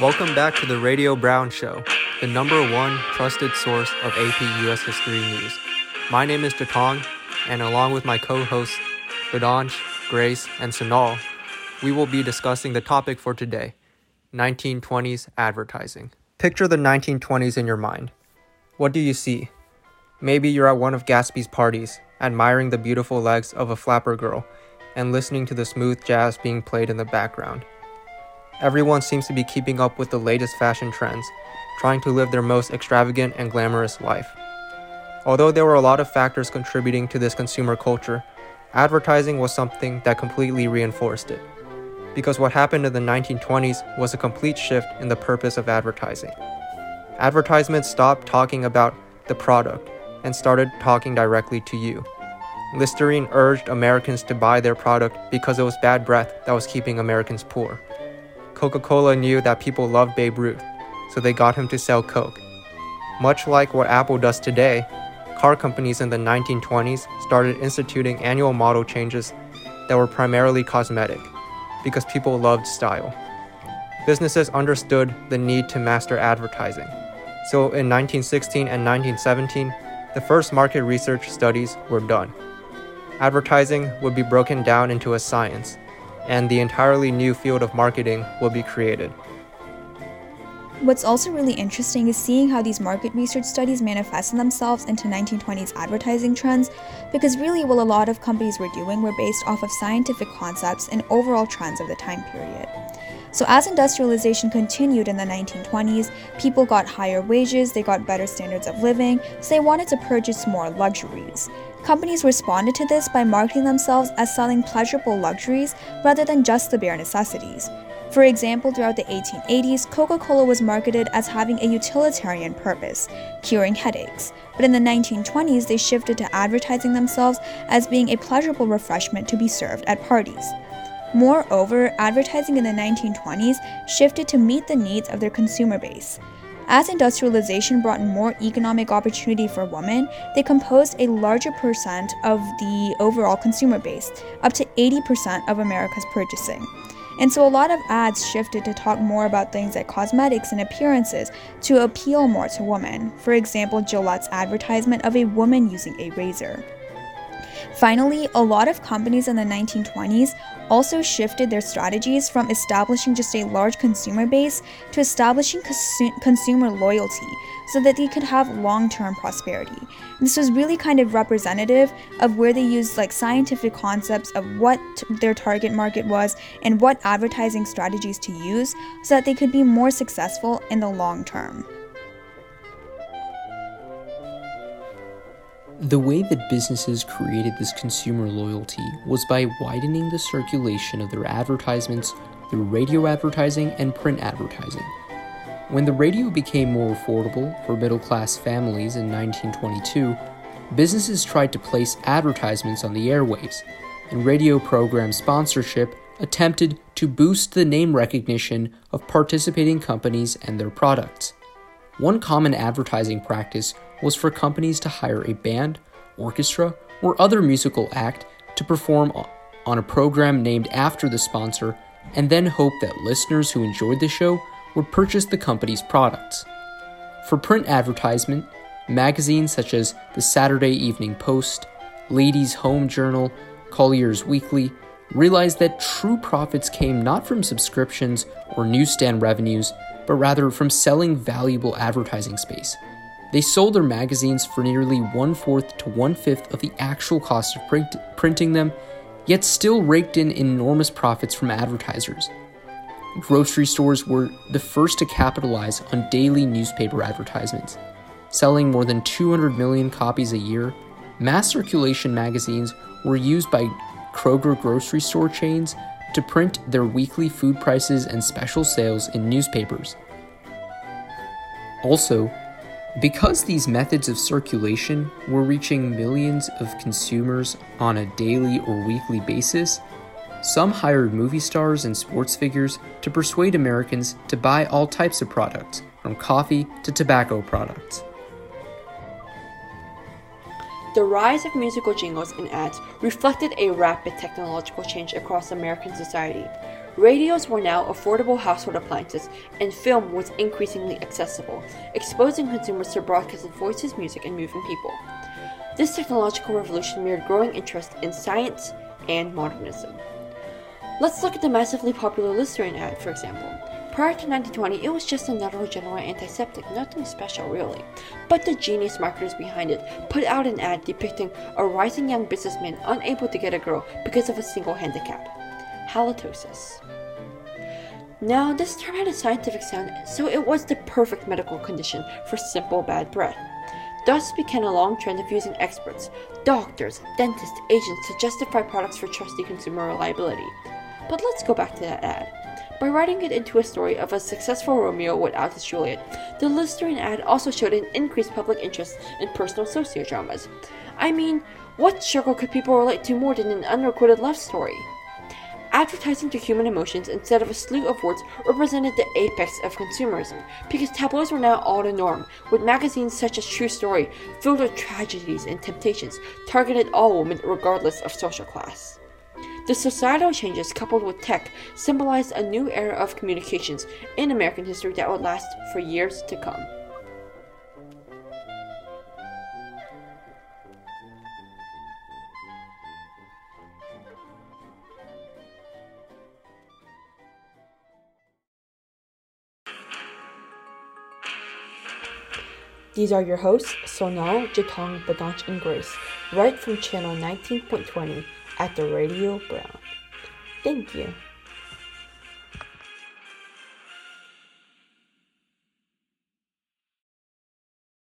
Welcome back to the Radio Brown Show, the number one trusted source of AP US history news. My name is Jatong, and along with my co hosts, Badanj, Grace, and Sanal, we will be discussing the topic for today 1920s advertising. Picture the 1920s in your mind. What do you see? Maybe you're at one of Gatsby's parties, admiring the beautiful legs of a flapper girl and listening to the smooth jazz being played in the background. Everyone seems to be keeping up with the latest fashion trends, trying to live their most extravagant and glamorous life. Although there were a lot of factors contributing to this consumer culture, advertising was something that completely reinforced it. Because what happened in the 1920s was a complete shift in the purpose of advertising. Advertisements stopped talking about the product and started talking directly to you. Listerine urged Americans to buy their product because it was bad breath that was keeping Americans poor. Coca Cola knew that people loved Babe Ruth, so they got him to sell Coke. Much like what Apple does today, car companies in the 1920s started instituting annual model changes that were primarily cosmetic because people loved style. Businesses understood the need to master advertising. So in 1916 and 1917, the first market research studies were done. Advertising would be broken down into a science and the entirely new field of marketing will be created. What's also really interesting is seeing how these market research studies manifested themselves into 1920s advertising trends, because really what a lot of companies were doing were based off of scientific concepts and overall trends of the time period. So, as industrialization continued in the 1920s, people got higher wages, they got better standards of living, so they wanted to purchase more luxuries. Companies responded to this by marketing themselves as selling pleasurable luxuries rather than just the bare necessities. For example, throughout the 1880s, Coca Cola was marketed as having a utilitarian purpose, curing headaches. But in the 1920s, they shifted to advertising themselves as being a pleasurable refreshment to be served at parties. Moreover, advertising in the 1920s shifted to meet the needs of their consumer base. As industrialization brought more economic opportunity for women, they composed a larger percent of the overall consumer base, up to 80% of America's purchasing. And so a lot of ads shifted to talk more about things like cosmetics and appearances to appeal more to women. For example, Gillette's advertisement of a woman using a razor. Finally, a lot of companies in the 1920s also shifted their strategies from establishing just a large consumer base to establishing consu- consumer loyalty so that they could have long term prosperity. And this was really kind of representative of where they used like scientific concepts of what their target market was and what advertising strategies to use so that they could be more successful in the long term. The way that businesses created this consumer loyalty was by widening the circulation of their advertisements through radio advertising and print advertising. When the radio became more affordable for middle class families in 1922, businesses tried to place advertisements on the airwaves, and radio program sponsorship attempted to boost the name recognition of participating companies and their products. One common advertising practice was for companies to hire a band, orchestra, or other musical act to perform on a program named after the sponsor and then hope that listeners who enjoyed the show would purchase the company's products. For print advertisement, magazines such as the Saturday Evening Post, Ladies' Home Journal, Collier's Weekly realized that true profits came not from subscriptions or newsstand revenues, but rather from selling valuable advertising space. They sold their magazines for nearly one fourth to one fifth of the actual cost of print- printing them, yet still raked in enormous profits from advertisers. Grocery stores were the first to capitalize on daily newspaper advertisements. Selling more than 200 million copies a year, mass circulation magazines were used by Kroger grocery store chains to print their weekly food prices and special sales in newspapers. Also, because these methods of circulation were reaching millions of consumers on a daily or weekly basis, some hired movie stars and sports figures to persuade Americans to buy all types of products, from coffee to tobacco products. The rise of musical jingles and ads reflected a rapid technological change across American society. Radios were now affordable household appliances, and film was increasingly accessible, exposing consumers to broadcasted voices, music, and moving people. This technological revolution mirrored growing interest in science and modernism. Let's look at the massively popular Listerine ad, for example. Prior to 1920, it was just another general antiseptic, nothing special really. But the genius marketers behind it put out an ad depicting a rising young businessman unable to get a girl because of a single handicap halitosis. Now, this term had a scientific sound, so it was the perfect medical condition for simple bad breath. Thus began a long trend of using experts, doctors, dentists, agents to justify products for trusty consumer reliability. But let's go back to that ad. By writing it into a story of a successful Romeo without his Juliet, the Listerine ad also showed an increased public interest in personal sociodramas. I mean, what struggle could people relate to more than an unrecorded love story? Advertising to human emotions instead of a slew of words represented the apex of consumerism, because tabloids were now all the norm, with magazines such as True Story filled with tragedies and temptations targeted all women regardless of social class. The societal changes coupled with tech symbolized a new era of communications in American history that would last for years to come. These are your hosts, Sonal, Jatong, Badanch, and Grace, right from channel 19.20 at the Radio Brown. Thank you.